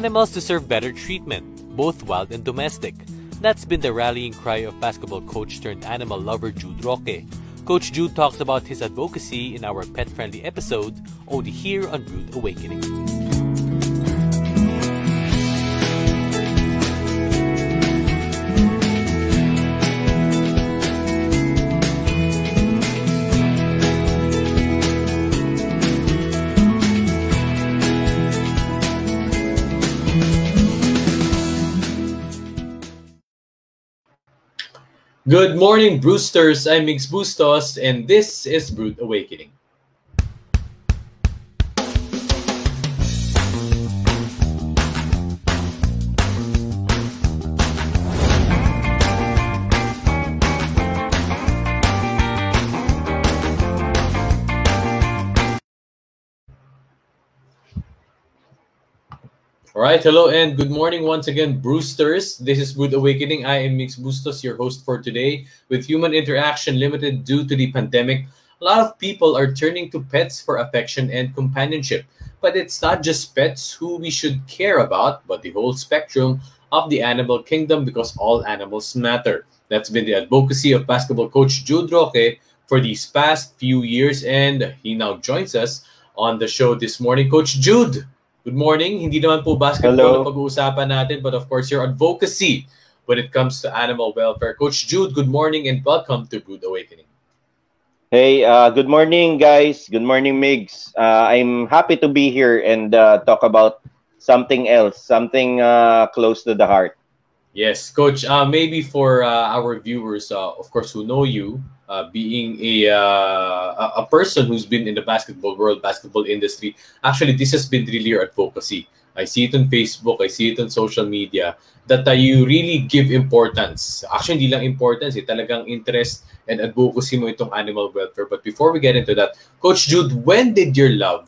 Animals deserve better treatment, both wild and domestic. That's been the rallying cry of basketball coach turned animal lover Jude Roque. Coach Jude talks about his advocacy in our pet friendly episode, only here on Brood Awakening. Good morning, Brewsters. I'm Mix Bustos, and this is Brood Awakening. All right, hello and good morning once again, Brewsters. This is Brood Awakening. I am Mix Bustos, your host for today. With human interaction limited due to the pandemic, a lot of people are turning to pets for affection and companionship. But it's not just pets who we should care about, but the whole spectrum of the animal kingdom because all animals matter. That's been the advocacy of basketball coach Jude Roque for these past few years, and he now joins us on the show this morning. Coach Jude, Good morning. Hindi naman po basketball Hello. pag-uusapan natin, but of course your advocacy when it comes to animal welfare. Coach Jude, good morning and welcome to Brood Awakening. Hey, uh, good morning, guys. Good morning, Migs. Uh, I'm happy to be here and uh, talk about something else, something uh, close to the heart. Yes, Coach. Uh, maybe for uh, our viewers, uh, of course, who know you, uh, being a uh, a person who's been in the basketball world, basketball industry. Actually, this has been really your advocacy. I see it on Facebook, I see it on social media that uh, you really give importance. Actually, hindi lang importance, eh, talagang interest and advocacy mo itong animal welfare. But before we get into that, Coach Jude, when did your love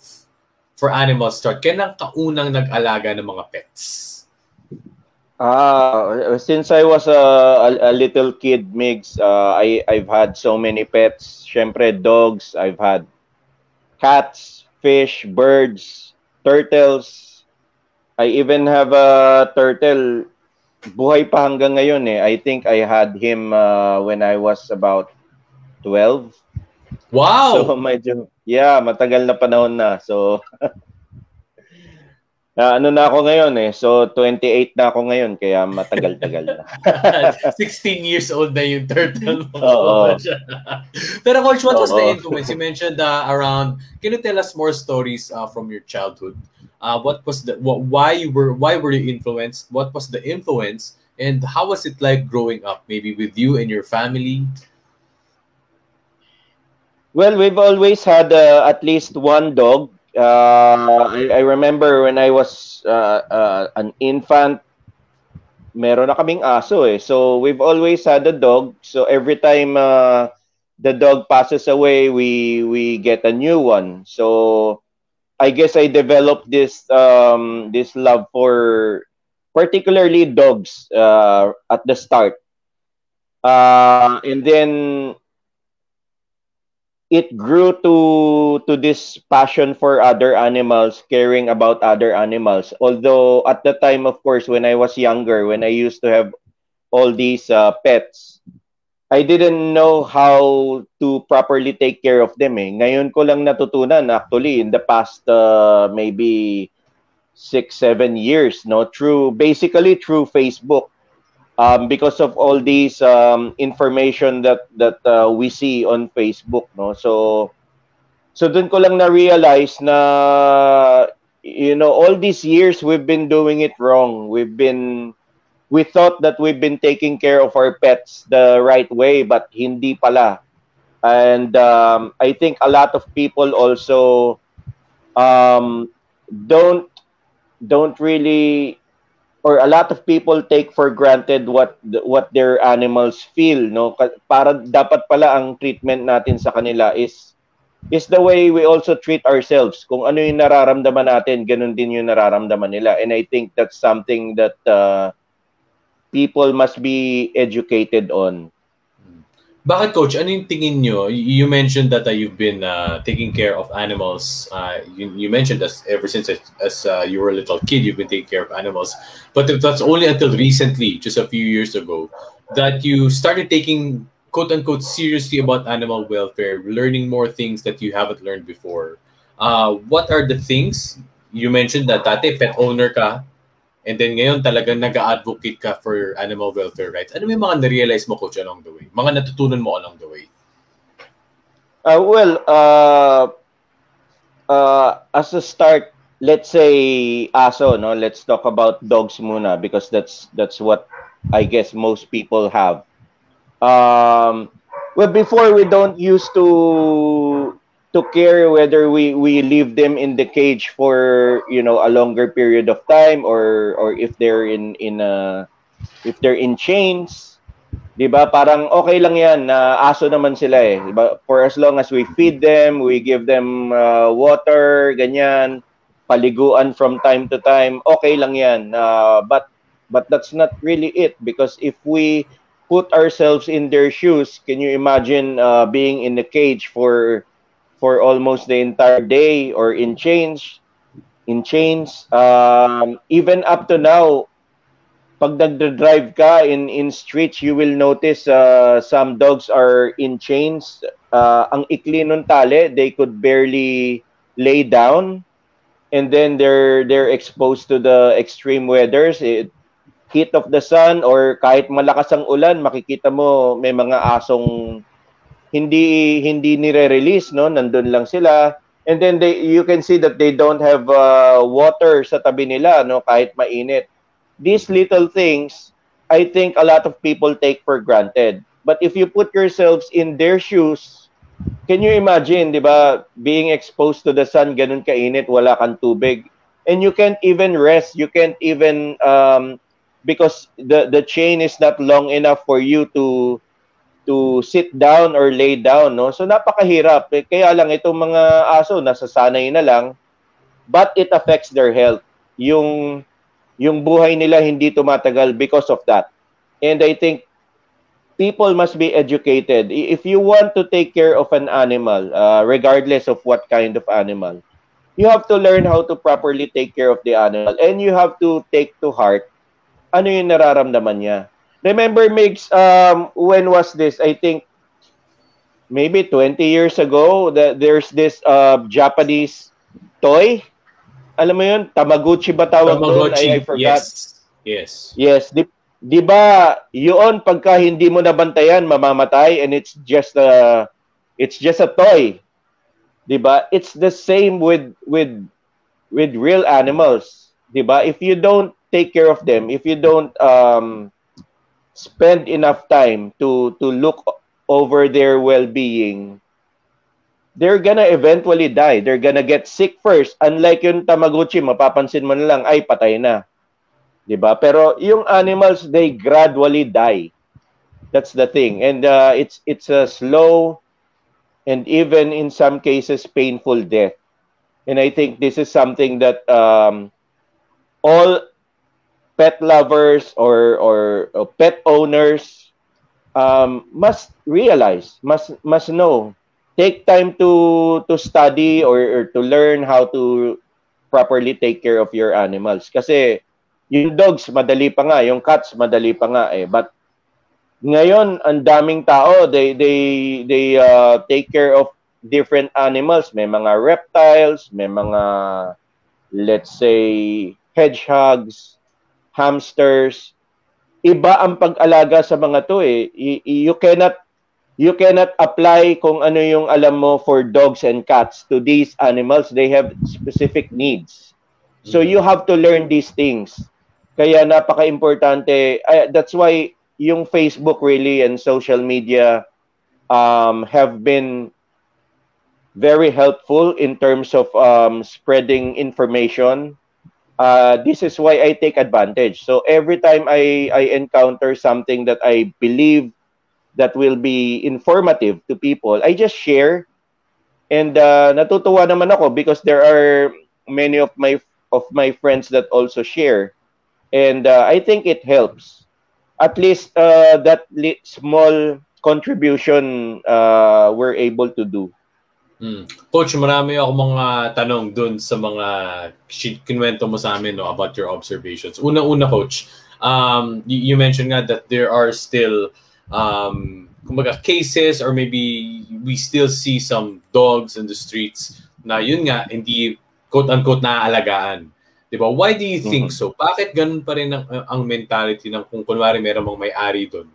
for animals start? Kailan ka unang nag-alaga ng mga pets? Ah, since I was a, a, a little kid, Migs, uh, I I've had so many pets. Syempre, dogs. I've had cats, fish, birds, turtles. I even have a turtle. Buhay pa hanggang ngayon eh. I think I had him uh, when I was about 12. Wow! So medyo, yeah, matagal na panahon na. So, Uh, ano na ako ngayon eh. So 28 na ako ngayon kaya matagal-tagal na. 16 years old na yung turtle mo. Oo. Pero coach, what was Oo. the influence? You mentioned uh, around can you tell us more stories uh, from your childhood? Uh, what was the what, why you were why were you influenced? What was the influence and how was it like growing up maybe with you and your family? Well, we've always had uh, at least one dog uh, I, I remember when I was uh, uh, an infant, meron na kaming aso eh. So we've always had a dog. So every time uh, the dog passes away, we we get a new one. So I guess I developed this um, this love for particularly dogs uh, at the start. Uh, and then it grew to to this passion for other animals, caring about other animals. Although at the time, of course, when I was younger, when I used to have all these uh, pets, I didn't know how to properly take care of them. Eh. Ngayon ko lang natutunan actually in the past uh, maybe six, seven years, no, through basically through Facebook um, because of all these um, information that that uh, we see on Facebook no? So so dun ko lang na realize na you know all these years we've been doing it wrong. We've been we thought that we've been taking care of our pets the right way but hindi pala. And um, I think a lot of people also um, don't don't really or a lot of people take for granted what what their animals feel no? Para dapat pala ang treatment natin sa kanila is is the way we also treat ourselves. Kung ano yung nararamdaman natin ganun din yung nararamdaman nila. And i think that's something that uh, people must be educated on Bakit coach? Ano yung tingin nyo? You mentioned that uh, you've been uh, taking care of animals. Uh, you, you mentioned that ever since as uh, you were a little kid, you've been taking care of animals. But that's only until recently, just a few years ago, that you started taking quote unquote seriously about animal welfare, learning more things that you haven't learned before. Uh, what are the things you mentioned that dati pet owner ka, And then ngayon talagang nag-advocate ka for animal welfare rights. Ano yung mga na-realize mo, Coach, along the way? Mga natutunan mo along the way? Uh, well, uh, uh, as a start, let's say aso, no? Let's talk about dogs muna because that's that's what I guess most people have. Um, well, before we don't used to to care whether we we leave them in the cage for you know a longer period of time or or if they're in in a if they're in chains 'di ba? Parang okay lang 'yan na uh, aso naman sila eh. 'di ba? For as long as we feed them we give them uh, water ganyan paliguan from time to time okay lang 'yan. Uh, but but that's not really it because if we put ourselves in their shoes can you imagine uh, being in the cage for for almost the entire day or in chains in chains. Um, even up to now pag nagdrive ka in in streets you will notice uh, some dogs are in chains. Uh, ang ikli nun tali they could barely lay down and then they're they're exposed to the extreme weathers. It, heat of the sun or kahit malakas ang ulan makikita mo may mga asong hindi hindi nire-release no? Nandun lang sila. And then they you can see that they don't have uh, water sa tabi nila no? Kahit mainit. These little things i think a lot of people take for granted. But if you put yourselves in their shoes can you imagine 'di ba being exposed to the sun ganun kainit wala kang tubig? And you can't even rest. You can't even um because the the chain is not long enough for you to to sit down or lay down, no? So napakahirap. Eh, kaya lang itong mga aso nasasanay na lang but it affects their health. Yung yung buhay nila hindi tumatagal because of that. And I think people must be educated. If you want to take care of an animal, uh, regardless of what kind of animal, you have to learn how to properly take care of the animal and you have to take to heart ano yung nararamdaman niya Remember, Mix, um, when was this? I think maybe 20 years ago, that there's this uh, Japanese toy. Alam mo yun? Tamagotchi ba tawag doon? I, I forgot. Yes. Yes. Yes. Di, di ba, yun, pagka hindi mo nabantayan, mamamatay and it's just a, it's just a toy. Di ba? It's the same with, with, with real animals. Di ba? If you don't take care of them, if you don't, um, spend enough time to to look over their well-being they're gonna eventually die. They're gonna get sick first. Unlike yung tamagotchi mapapansin mo na lang ay patay na. 'di ba? Pero yung animals they gradually die. That's the thing. And uh, it's it's a slow and even in some cases painful death. And i think this is something that um, all pet lovers or or, or pet owners um, must realize, must must know. Take time to to study or, or to learn how to properly take care of your animals. Kasi yung dogs madali pa nga, yung cats madali pa nga eh. But ngayon ang daming tao, they they they uh, take care of different animals. May mga reptiles, may mga let's say hedgehogs, hamsters. Iba ang pag-alaga sa mga to eh. You cannot you cannot apply kung ano yung alam mo for dogs and cats to these animals. They have specific needs. So you have to learn these things. Kaya napaka-importante. That's why yung Facebook really and social media um, have been very helpful in terms of um, spreading information uh, this is why I take advantage. So every time I, I encounter something that I believe that will be informative to people, I just share. And uh, natutuwa naman ako because there are many of my of my friends that also share. And uh, I think it helps. At least uh, that li- small contribution uh, we're able to do. Mm. Coach, marami ako mga tanong dun sa mga kinwento mo sa amin no, about your observations. Una-una, Coach, um, you, you mentioned nga that there are still um, kumbaga, cases or maybe we still see some dogs in the streets na yun nga, hindi quote-unquote naaalagaan. Diba? Why do you think mm-hmm. so? Bakit ganun pa rin ang, ang mentality ng kung kunwari meron mong may-ari doon?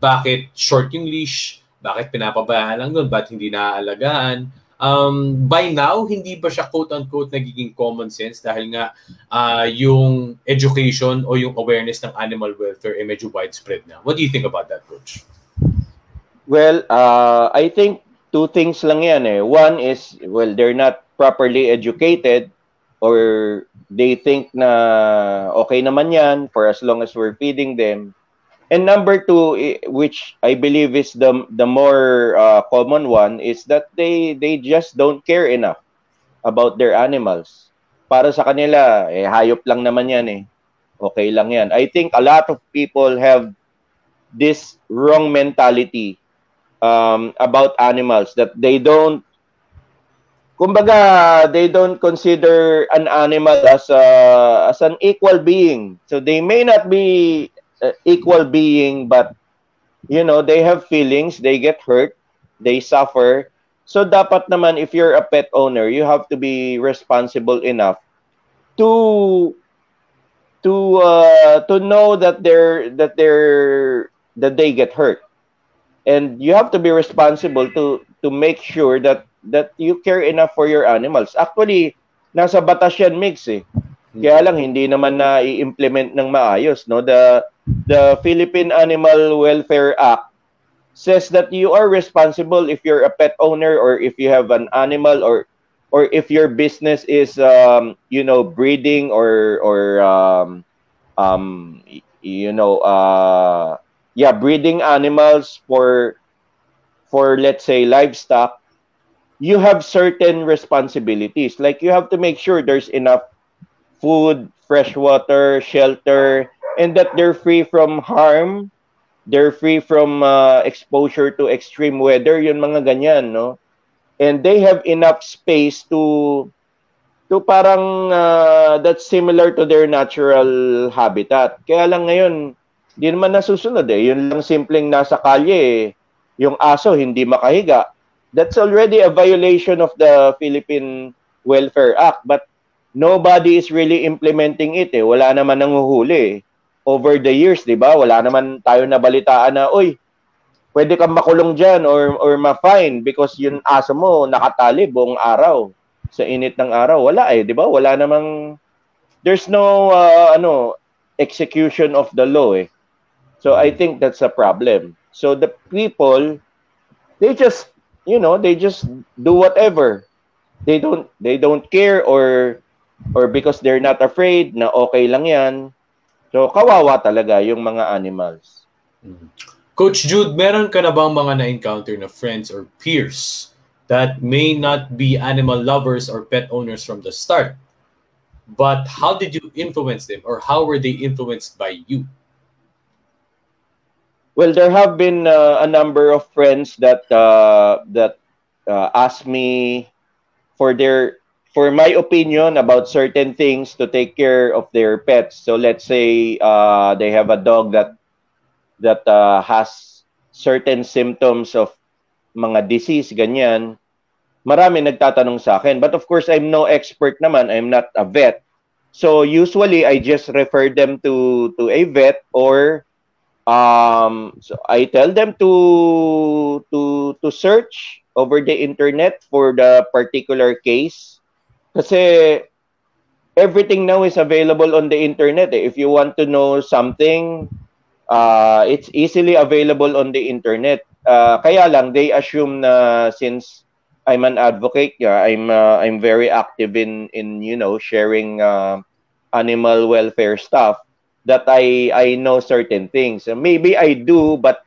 Bakit short yung leash? Bakit pinapabayaan lang doon? Bakit hindi naaalagaan? Um, by now, hindi ba siya quote-unquote nagiging common sense dahil nga uh, yung education o yung awareness ng animal welfare ay medyo widespread na. What do you think about that, Coach? Well, uh, I think two things lang yan eh. One is, well, they're not properly educated or they think na okay naman yan for as long as we're feeding them. And number two, which I believe is the the more uh, common one, is that they they just don't care enough about their animals. Para sa kanila, eh, hayop lang naman yan eh. Okay lang yan. I think a lot of people have this wrong mentality um, about animals that they don't kumbaga they don't consider an animal as a as an equal being so they may not be uh, equal being but you know they have feelings they get hurt they suffer. So dapat naman if you're a pet owner you have to be responsible enough to to uh, to know that they're that they're that they get hurt. And you have to be responsible to to make sure that that you care enough for your animals. Actually nasa batas yan mix eh. Kaya lang hindi naman na i-implement ng maayos, no? The the Philippine Animal Welfare Act says that you are responsible if you're a pet owner or if you have an animal or or if your business is um, you know breeding or or um, um, you know uh, yeah breeding animals for for let's say livestock you have certain responsibilities. Like you have to make sure there's enough food, fresh water, shelter, and that they're free from harm, they're free from uh, exposure to extreme weather, yun mga ganyan, no? And they have enough space to to parang uh, that's similar to their natural habitat. Kaya lang ngayon, hindi naman nasusunod eh. Yun lang simpleng nasa kalye eh. Yung aso hindi makahiga. That's already a violation of the Philippine Welfare Act. But nobody is really implementing it eh. Wala naman nanguhuli eh. Over the years, di ba? Wala naman tayo nabalitaan na, oy, pwede kang makulong dyan or, or ma-fine because yung aso mo nakatali buong araw sa init ng araw. Wala eh, di ba? Wala namang, there's no, uh, ano, execution of the law eh. So I think that's a problem. So the people, they just, you know, they just do whatever. They don't, they don't care or or because they're not afraid na okay lang yan. So, kawawa talaga yung mga animals. Mm-hmm. Coach Jude, meron ka na bang mga na-encounter na friends or peers that may not be animal lovers or pet owners from the start? But how did you influence them or how were they influenced by you? Well, there have been uh, a number of friends that uh, that uh, asked me for their for my opinion about certain things to take care of their pets. So let's say uh, they have a dog that that uh, has certain symptoms of mga disease, ganyan. Marami nagtatanong sa akin. But of course, I'm no expert naman. I'm not a vet. So usually, I just refer them to to a vet or um, so I tell them to to to search over the internet for the particular case kasi everything now is available on the internet. Eh. If you want to know something, uh, it's easily available on the internet. Uh, kaya lang they assume na since I'm an advocate, yeah, I'm uh, I'm very active in in you know sharing uh, animal welfare stuff that I I know certain things. Maybe I do, but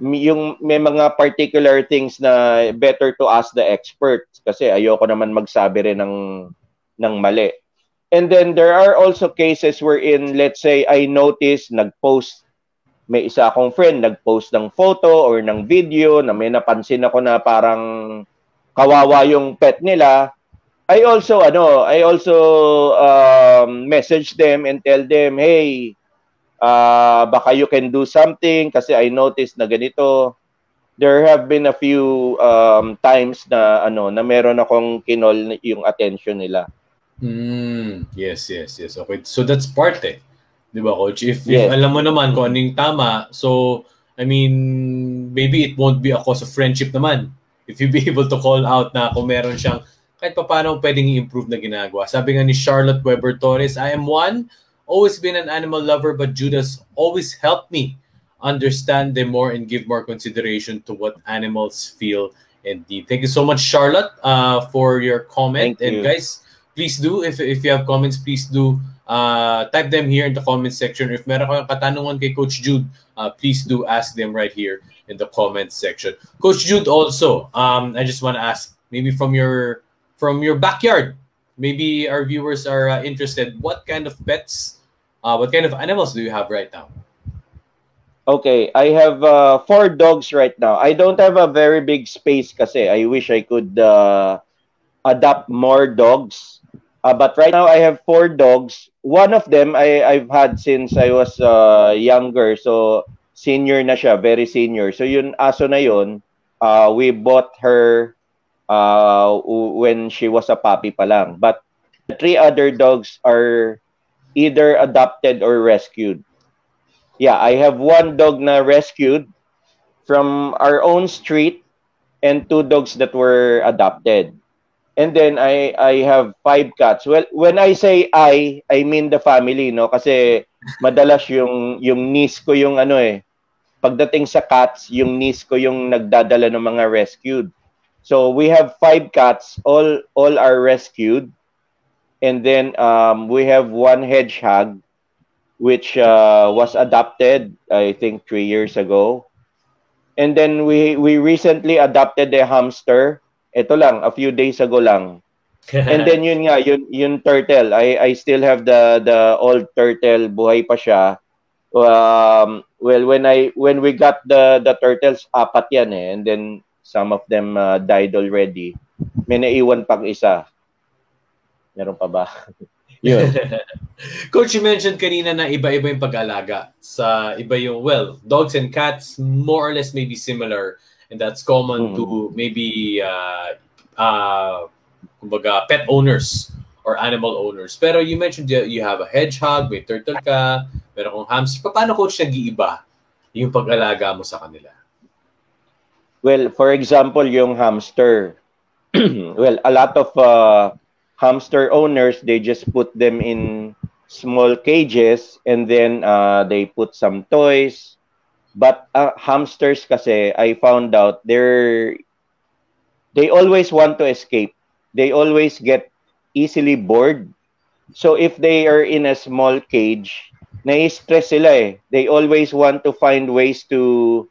yung may mga particular things na better to ask the experts kasi ayoko naman magsabi rin ng ng mali. And then there are also cases wherein let's say I notice nag-post may isa akong friend nag-post ng photo or ng video na may napansin ako na parang kawawa yung pet nila, I also ano, I also um, message them and tell them, "Hey, uh, baka you can do something kasi I noticed na ganito." There have been a few um, times na ano, na meron akong kinol yung attention nila. Mm, yes, yes, yes. Okay. So that's part eh. 'Di ba, coach? If, yes. if alam mo naman kung ano yung tama, so I mean, maybe it won't be a cause of friendship naman. If you be able to call out na kung meron siyang kahit pa paano pwedeng i-improve na ginagawa. Sabi nga ni Charlotte Weber Torres, I am one, always been an animal lover, but Judas always helped me understand them more and give more consideration to what animals feel and need. Thank you so much, Charlotte, uh, for your comment. Thank and you. guys, please do, if, if you have comments, please do uh, type them here in the comment section. If meron kayong katanungan kay Coach Jude, uh, please do ask them right here in the comment section. Coach Jude, also, um, I just want to ask, maybe from your from your backyard, maybe our viewers are uh, interested. What kind of pets, uh, what kind of animals do you have right now? Okay, I have uh, four dogs right now. I don't have a very big space kasi I wish I could uh, adopt more dogs. Uh, but right now I have four dogs. One of them I I've had since I was uh, younger. So senior na siya, very senior. So yun aso na yun, uh, we bought her uh, when she was a puppy pa lang. But the three other dogs are either adopted or rescued. Yeah, I have one dog na rescued from our own street and two dogs that were adopted. And then I I have five cats. Well, when I say I, I mean the family, no? Kasi madalas yung yung niece ko yung ano eh. Pagdating sa cats, yung niece ko yung nagdadala ng mga rescued. So we have five cats, all all are rescued. And then um, we have one hedgehog which uh, was adopted I think 3 years ago. And then we we recently adopted a hamster ito lang, a few days ago lang. And then yun nga, yun, yun turtle. I, I still have the, the old turtle, buhay pa siya. Um, well, when I when we got the the turtles, apat yan eh. And then some of them uh, died already. May naiwan pang isa. Meron pa ba? Yun. Coach, you mentioned kanina na iba-iba yung pag-alaga sa iba yung, well, dogs and cats more or less maybe similar and that's common mm-hmm. to maybe uh, uh, kumbaga, pet owners or animal owners. Pero you mentioned you have a hedgehog, may turtle ka, meron kong hamster. Paano coach nag-iiba yung pag-alaga mo sa kanila? Well, for example, yung hamster. well, a lot of uh, hamster owners, they just put them in small cages and then uh, they put some toys, But uh, hamsters kasi, I found out they're they always want to escape. They always get easily bored. So if they are in a small cage, nai-stress sila eh. They always want to find ways to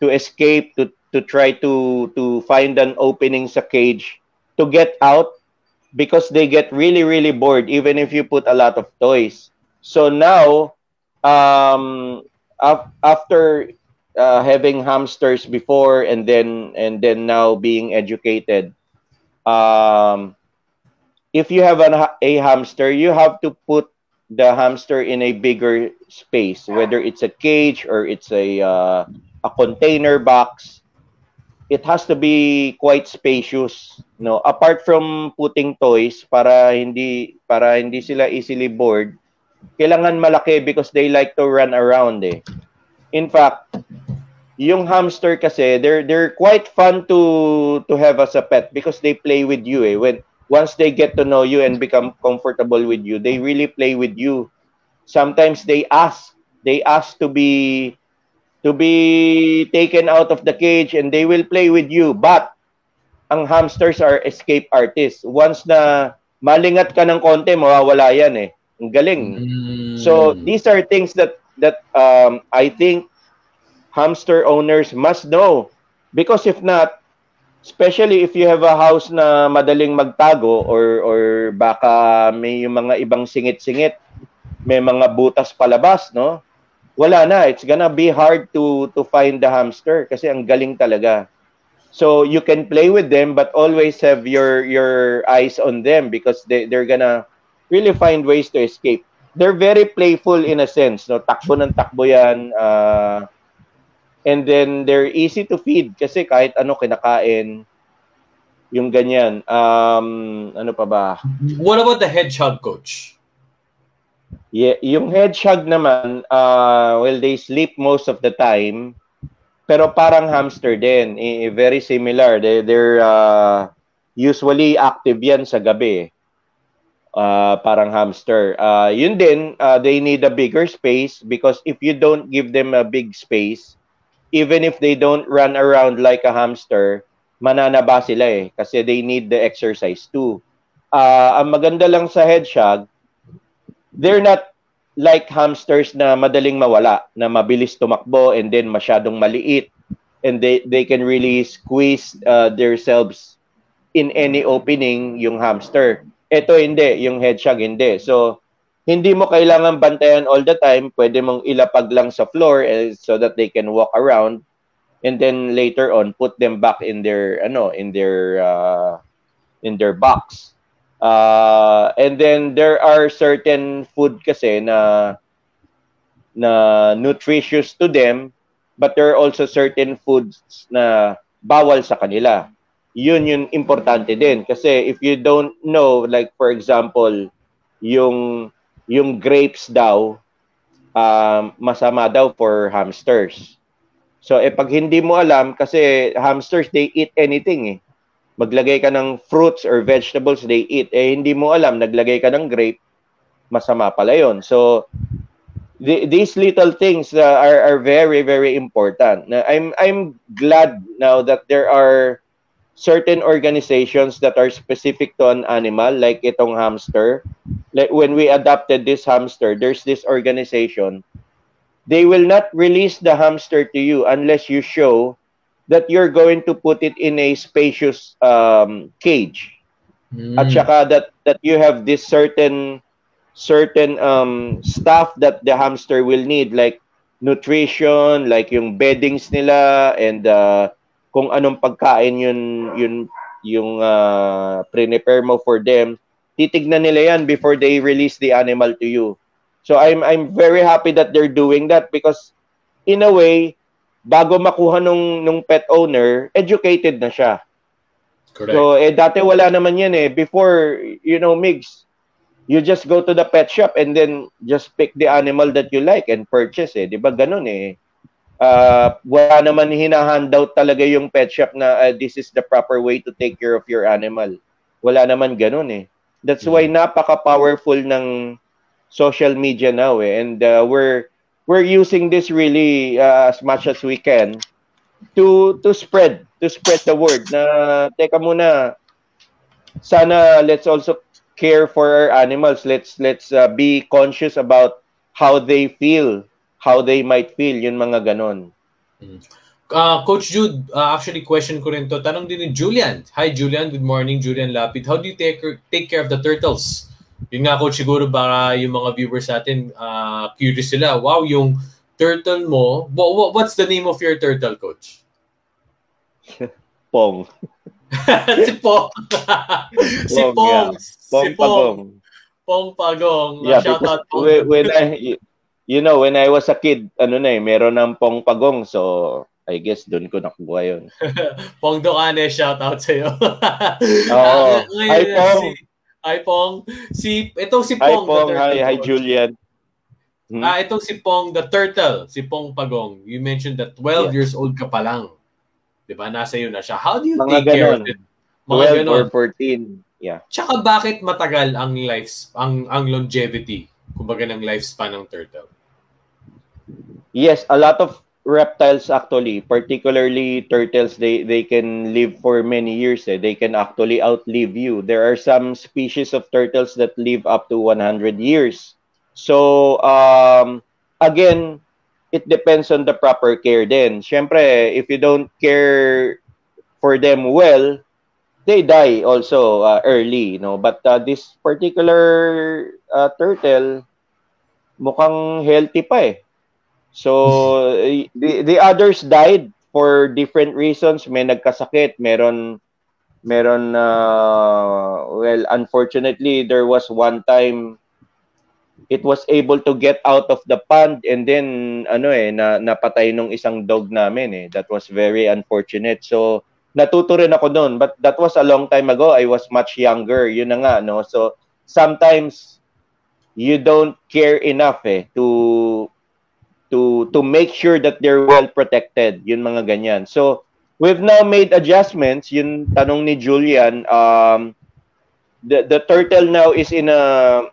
to escape, to to try to to find an opening sa cage to get out because they get really really bored even if you put a lot of toys. So now um after uh, having hamsters before and then and then now being educated um, if you have an, a hamster you have to put the hamster in a bigger space whether it's a cage or it's a uh, a container box it has to be quite spacious no apart from putting toys para hindi para hindi sila easily bored kailangan malaki because they like to run around eh. In fact, yung hamster kasi they're they're quite fun to to have as a pet because they play with you eh. When once they get to know you and become comfortable with you, they really play with you. Sometimes they ask they ask to be to be taken out of the cage and they will play with you. But ang hamsters are escape artists. Once na malingat ka ng konti, mawawala yan eh. Ang galing. Mm. So, these are things that that um, I think hamster owners must know. Because if not, especially if you have a house na madaling magtago or or baka may yung mga ibang singit-singit, may mga butas palabas, no? Wala na. It's gonna be hard to to find the hamster kasi ang galing talaga. So you can play with them but always have your your eyes on them because they they're gonna really find ways to escape. They're very playful in a sense, no? Takbo ng takbo 'yan. Uh, and then they're easy to feed kasi kahit ano kinakain yung ganyan. Um, ano pa ba? What about the hedgehog coach? Yeah, yung hedgehog naman, uh, well, they sleep most of the time. Pero parang hamster din. Eh, very similar. They, they're uh, usually active yan sa gabi. Uh, parang hamster. Uh, yun din, uh, they need a bigger space because if you don't give them a big space, even if they don't run around like a hamster, mananaba sila eh kasi they need the exercise too. Uh, ang maganda lang sa hedgehog, they're not like hamsters na madaling mawala, na mabilis tumakbo and then masyadong maliit and they they can really squeeze uh, themselves in any opening yung hamster. Ito hindi, yung hedgehog hindi. So hindi mo kailangan bantayan all the time, pwede mong ilapag lang sa floor eh, so that they can walk around and then later on put them back in their ano in their uh, in their box uh, and then there are certain food kasi na na nutritious to them but there are also certain foods na bawal sa kanila. Yun yun importante din. Kasi if you don't know like for example yung yung grapes daw um, masama daw for hamsters. So, eh, pag hindi mo alam, kasi hamsters, they eat anything eh. Maglagay ka ng fruits or vegetables, they eat. Eh, hindi mo alam, naglagay ka ng grape, masama pala yon. So, the, these little things uh, are, are very, very important. Na I'm, I'm glad now that there are certain organizations that are specific to an animal, like itong hamster. Like when we adopted this hamster, there's this organization they will not release the hamster to you unless you show that you're going to put it in a spacious um, cage. Mm. At saka that that you have this certain certain um, stuff that the hamster will need like nutrition, like yung beddings nila and uh, kung anong pagkain yun yun yung uh, prepare mo for them. Titignan nila yan before they release the animal to you. So I'm I'm very happy that they're doing that because in a way bago makuha nung nung pet owner, educated na siya. Correct. So eh dati wala naman 'yan eh. Before, you know, mix you just go to the pet shop and then just pick the animal that you like and purchase eh. 'Di ba ganun eh. Uh, wala naman hinahandout talaga yung pet shop na uh, this is the proper way to take care of your animal. Wala naman ganun eh. That's why mm. napaka-powerful ng social media now eh. and uh, we're we're using this really uh, as much as we can to to spread to spread the word na teka muna sana let's also care for our animals let's let's uh, be conscious about how they feel how they might feel yun mga ganon mm. uh, Coach Jude, uh, actually question ko rin to. Tanong din ni Julian. Hi Julian, good morning Julian Lapid. How do you take take care of the turtles? Yun nga coach siguro baka yung mga viewers natin uh, curious sila. Wow, yung turtle mo, what's the name of your turtle coach? Pong. si Pong. si Pong. Yeah. Pong si Pong. Pagong. Pong Pagong. Yeah, Shout out Pong. When, when I, you know, when I was a kid, ano na eh, meron ng Pong Pagong. So, I guess doon ko nakuha yun. Pong Dokane, shout out sa'yo. Oo. Oh, Hi, Pong. Si, Hi Pong. Si ito si Pong. Hi Pong. Hi, hi Julian. Hmm? Ah, itong si Pong the Turtle, si Pong Pagong. You mentioned that 12 yeah. years old ka pa lang. 'Di ba? Nasa iyo na siya. How do you Mga take ganon. care of it? Mga 12 ganon. or 14. Yeah. Tsaka bakit matagal ang lives ang ang longevity kumbaga ng lifespan ng turtle? Yes, a lot of reptiles actually, particularly turtles, they they can live for many years. Eh. They can actually outlive you. There are some species of turtles that live up to 100 years. So um, again, it depends on the proper care. Then, syempre, if you don't care for them well, they die also uh, early. You know? But uh, this particular uh, turtle, mukhang healthy pa eh So the the others died for different reasons. May nagkasakit, meron meron uh, well unfortunately there was one time it was able to get out of the pond and then ano eh na napatay nung isang dog namin eh. That was very unfortunate. So natuto rin ako noon but that was a long time ago. I was much younger. Yun na nga no? So sometimes you don't care enough eh to to to make sure that they're well protected yun mga ganyan so we've now made adjustments yun tanong ni Julian um the the turtle now is in a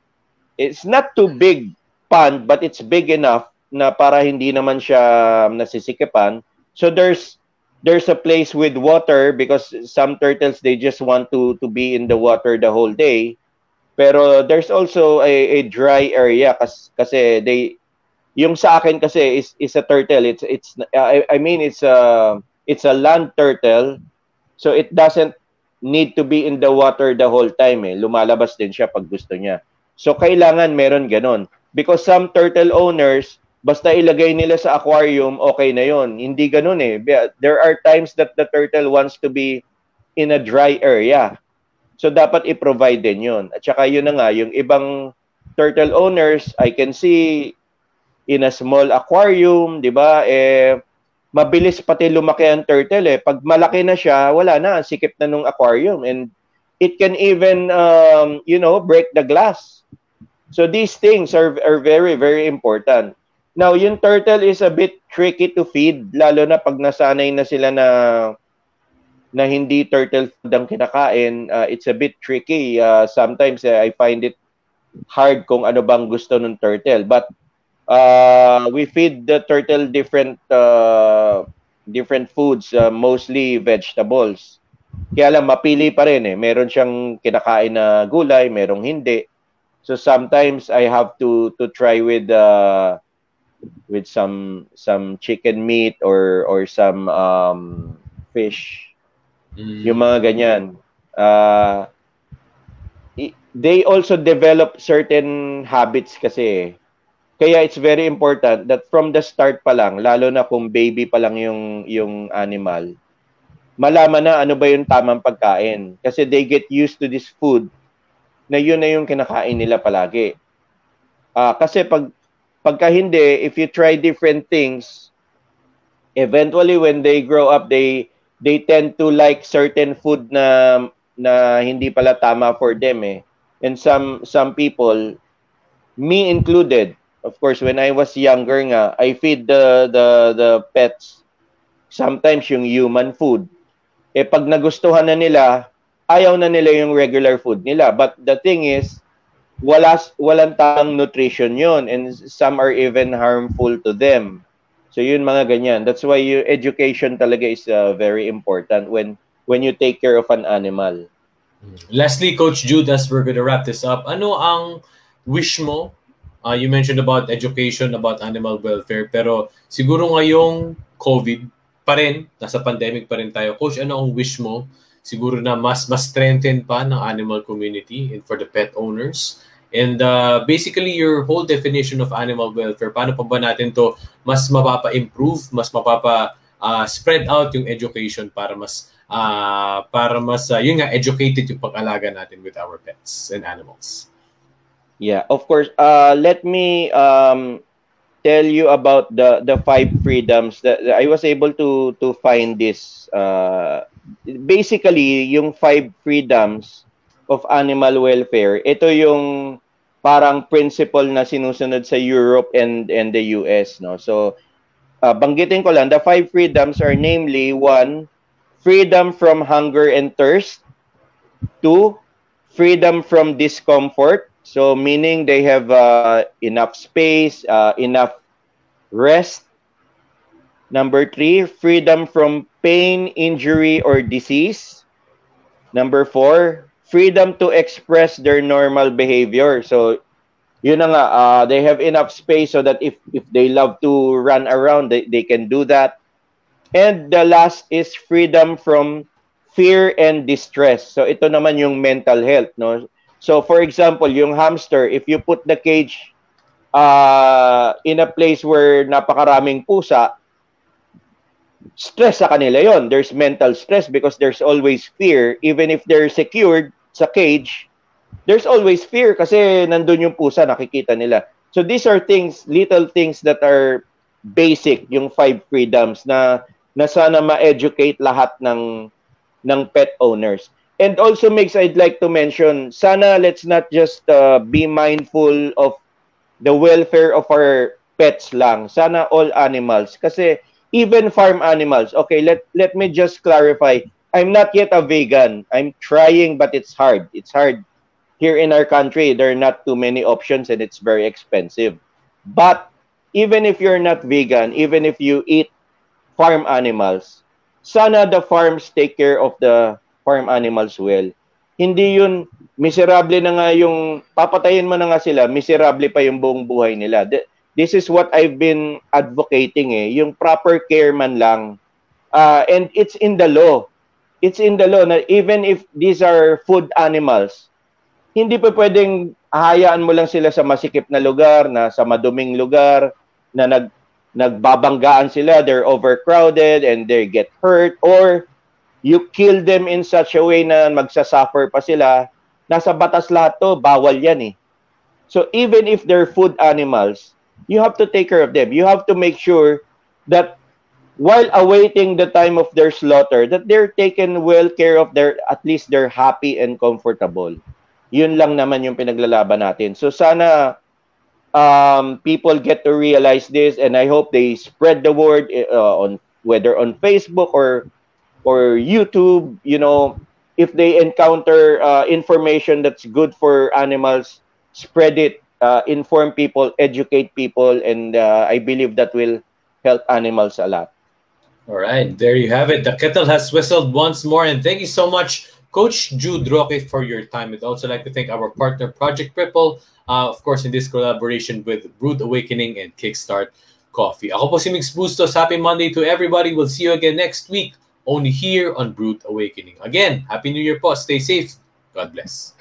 it's not too big pond but it's big enough na para hindi naman siya nasisikipan so there's there's a place with water because some turtles they just want to to be in the water the whole day. Pero there's also a, a dry area kasi, kasi they yung sa akin kasi is is a turtle. It's it's I, I mean it's a it's a land turtle. So it doesn't need to be in the water the whole time eh. Lumalabas din siya pag gusto niya. So kailangan meron ganon. Because some turtle owners basta ilagay nila sa aquarium, okay na yon. Hindi ganun eh. There are times that the turtle wants to be in a dry area. So dapat i-provide din yun. At saka yun na nga, yung ibang turtle owners, I can see in a small aquarium, di ba, eh, mabilis pati lumaki ang turtle eh. Pag malaki na siya, wala na, sikip na nung aquarium. And it can even, um, you know, break the glass. So these things are, are very, very important. Now, yung turtle is a bit tricky to feed, lalo na pag nasanay na sila na na hindi turtle food ang kinakain. Uh, it's a bit tricky. Uh, sometimes uh, I find it hard kung ano bang gusto ng turtle. But uh, we feed the turtle different uh, different foods, uh, mostly vegetables. Kaya lang, mapili pa rin eh. Meron siyang kinakain na gulay, merong hindi. So sometimes I have to to try with uh, with some some chicken meat or or some um, fish. Mm. Yung mga ganyan. Uh, they also develop certain habits kasi. Kaya it's very important that from the start pa lang, lalo na kung baby pa lang yung yung animal, malaman na ano ba yung tamang pagkain. Kasi they get used to this food na yun na yung kinakain nila palagi. Uh, kasi pag Pagka hindi, if you try different things, eventually when they grow up, they they tend to like certain food na na hindi pala tama for them eh. And some some people, me included, of course, when I was younger nga, I feed the the the pets sometimes yung human food. Eh pag nagustuhan na nila, ayaw na nila yung regular food nila. But the thing is, wala walang tamang nutrition yon and some are even harmful to them. So yun mga ganyan. That's why your education talaga is uh, very important when when you take care of an animal. Lastly, Coach Jude, as we're gonna wrap this up, ano ang wish mo? Uh, you mentioned about education, about animal welfare, pero siguro ngayong COVID pa rin, nasa pandemic pa rin tayo. Coach, ano ang wish mo siguro na mas mas strengthen pa ng animal community and for the pet owners. And uh, basically, your whole definition of animal welfare, paano pa ba natin to mas mapapa-improve, mas mapapa uh, spread out yung education para mas uh, para mas uh, yun nga educated yung pag-alaga natin with our pets and animals. Yeah, of course. Uh, let me um, tell you about the the five freedoms that I was able to to find this uh, basically, yung five freedoms of animal welfare, ito yung parang principle na sinusunod sa Europe and and the US, no. So uh, banggitin ko lang, the five freedoms are namely one, freedom from hunger and thirst. Two, freedom from discomfort. So meaning they have uh, enough space, uh, enough rest Number three, freedom from pain, injury, or disease. Number four, freedom to express their normal behavior. So, yun na nga, uh, they have enough space so that if, if they love to run around, they, they can do that. And the last is freedom from fear and distress. So, ito naman yung mental health, no? So, for example, yung hamster, if you put the cage uh, in a place where napakaraming pusa, stress sa kanila yon. There's mental stress because there's always fear. Even if they're secured sa cage, there's always fear kasi nandun yung pusa, nakikita nila. So these are things, little things that are basic, yung five freedoms na, na sana ma-educate lahat ng, ng pet owners. And also makes, I'd like to mention, sana let's not just uh, be mindful of the welfare of our pets lang. Sana all animals. Kasi even farm animals, okay, let, let me just clarify. I'm not yet a vegan. I'm trying, but it's hard. It's hard here in our country, there are not too many options and it's very expensive. But even if you're not vegan, even if you eat farm animals, sana the farms take care of the farm animals well. Hindi yun, miserable na nga yung, papatayin mo na nga sila, miserable pa yung buong buhay nila. This is what I've been advocating eh, yung proper care man lang. Uh, and it's in the law. It's in the law na even if these are food animals, hindi pa pwedeng hayaan mo lang sila sa masikip na lugar, na sa maduming lugar, na nag nagbabanggaan sila, they're overcrowded and they get hurt or you kill them in such a way na magsasuffer pa sila. Nasa batas lahat to, bawal yan eh. So even if they're food animals, you have to take care of them. You have to make sure that while awaiting the time of their slaughter, that they're taken well care of, their at least they're happy and comfortable. Yun lang naman yung pinaglalaban natin. So sana um, people get to realize this and I hope they spread the word uh, on whether on Facebook or or YouTube, you know, if they encounter uh, information that's good for animals, spread it, uh, inform people, educate people, and uh, I believe that will help animals a lot. All right, there you have it. The kettle has whistled once more, and thank you so much Coach Jude Roque for your time. I'd also like to thank our partner Project Ripple, uh, of course in this collaboration with Brood Awakening and Kickstart Coffee. Ako po si Mix Bustos. Happy Monday to everybody. We'll see you again next week only here on Brood Awakening. Again, Happy New Year po. Stay safe. God bless.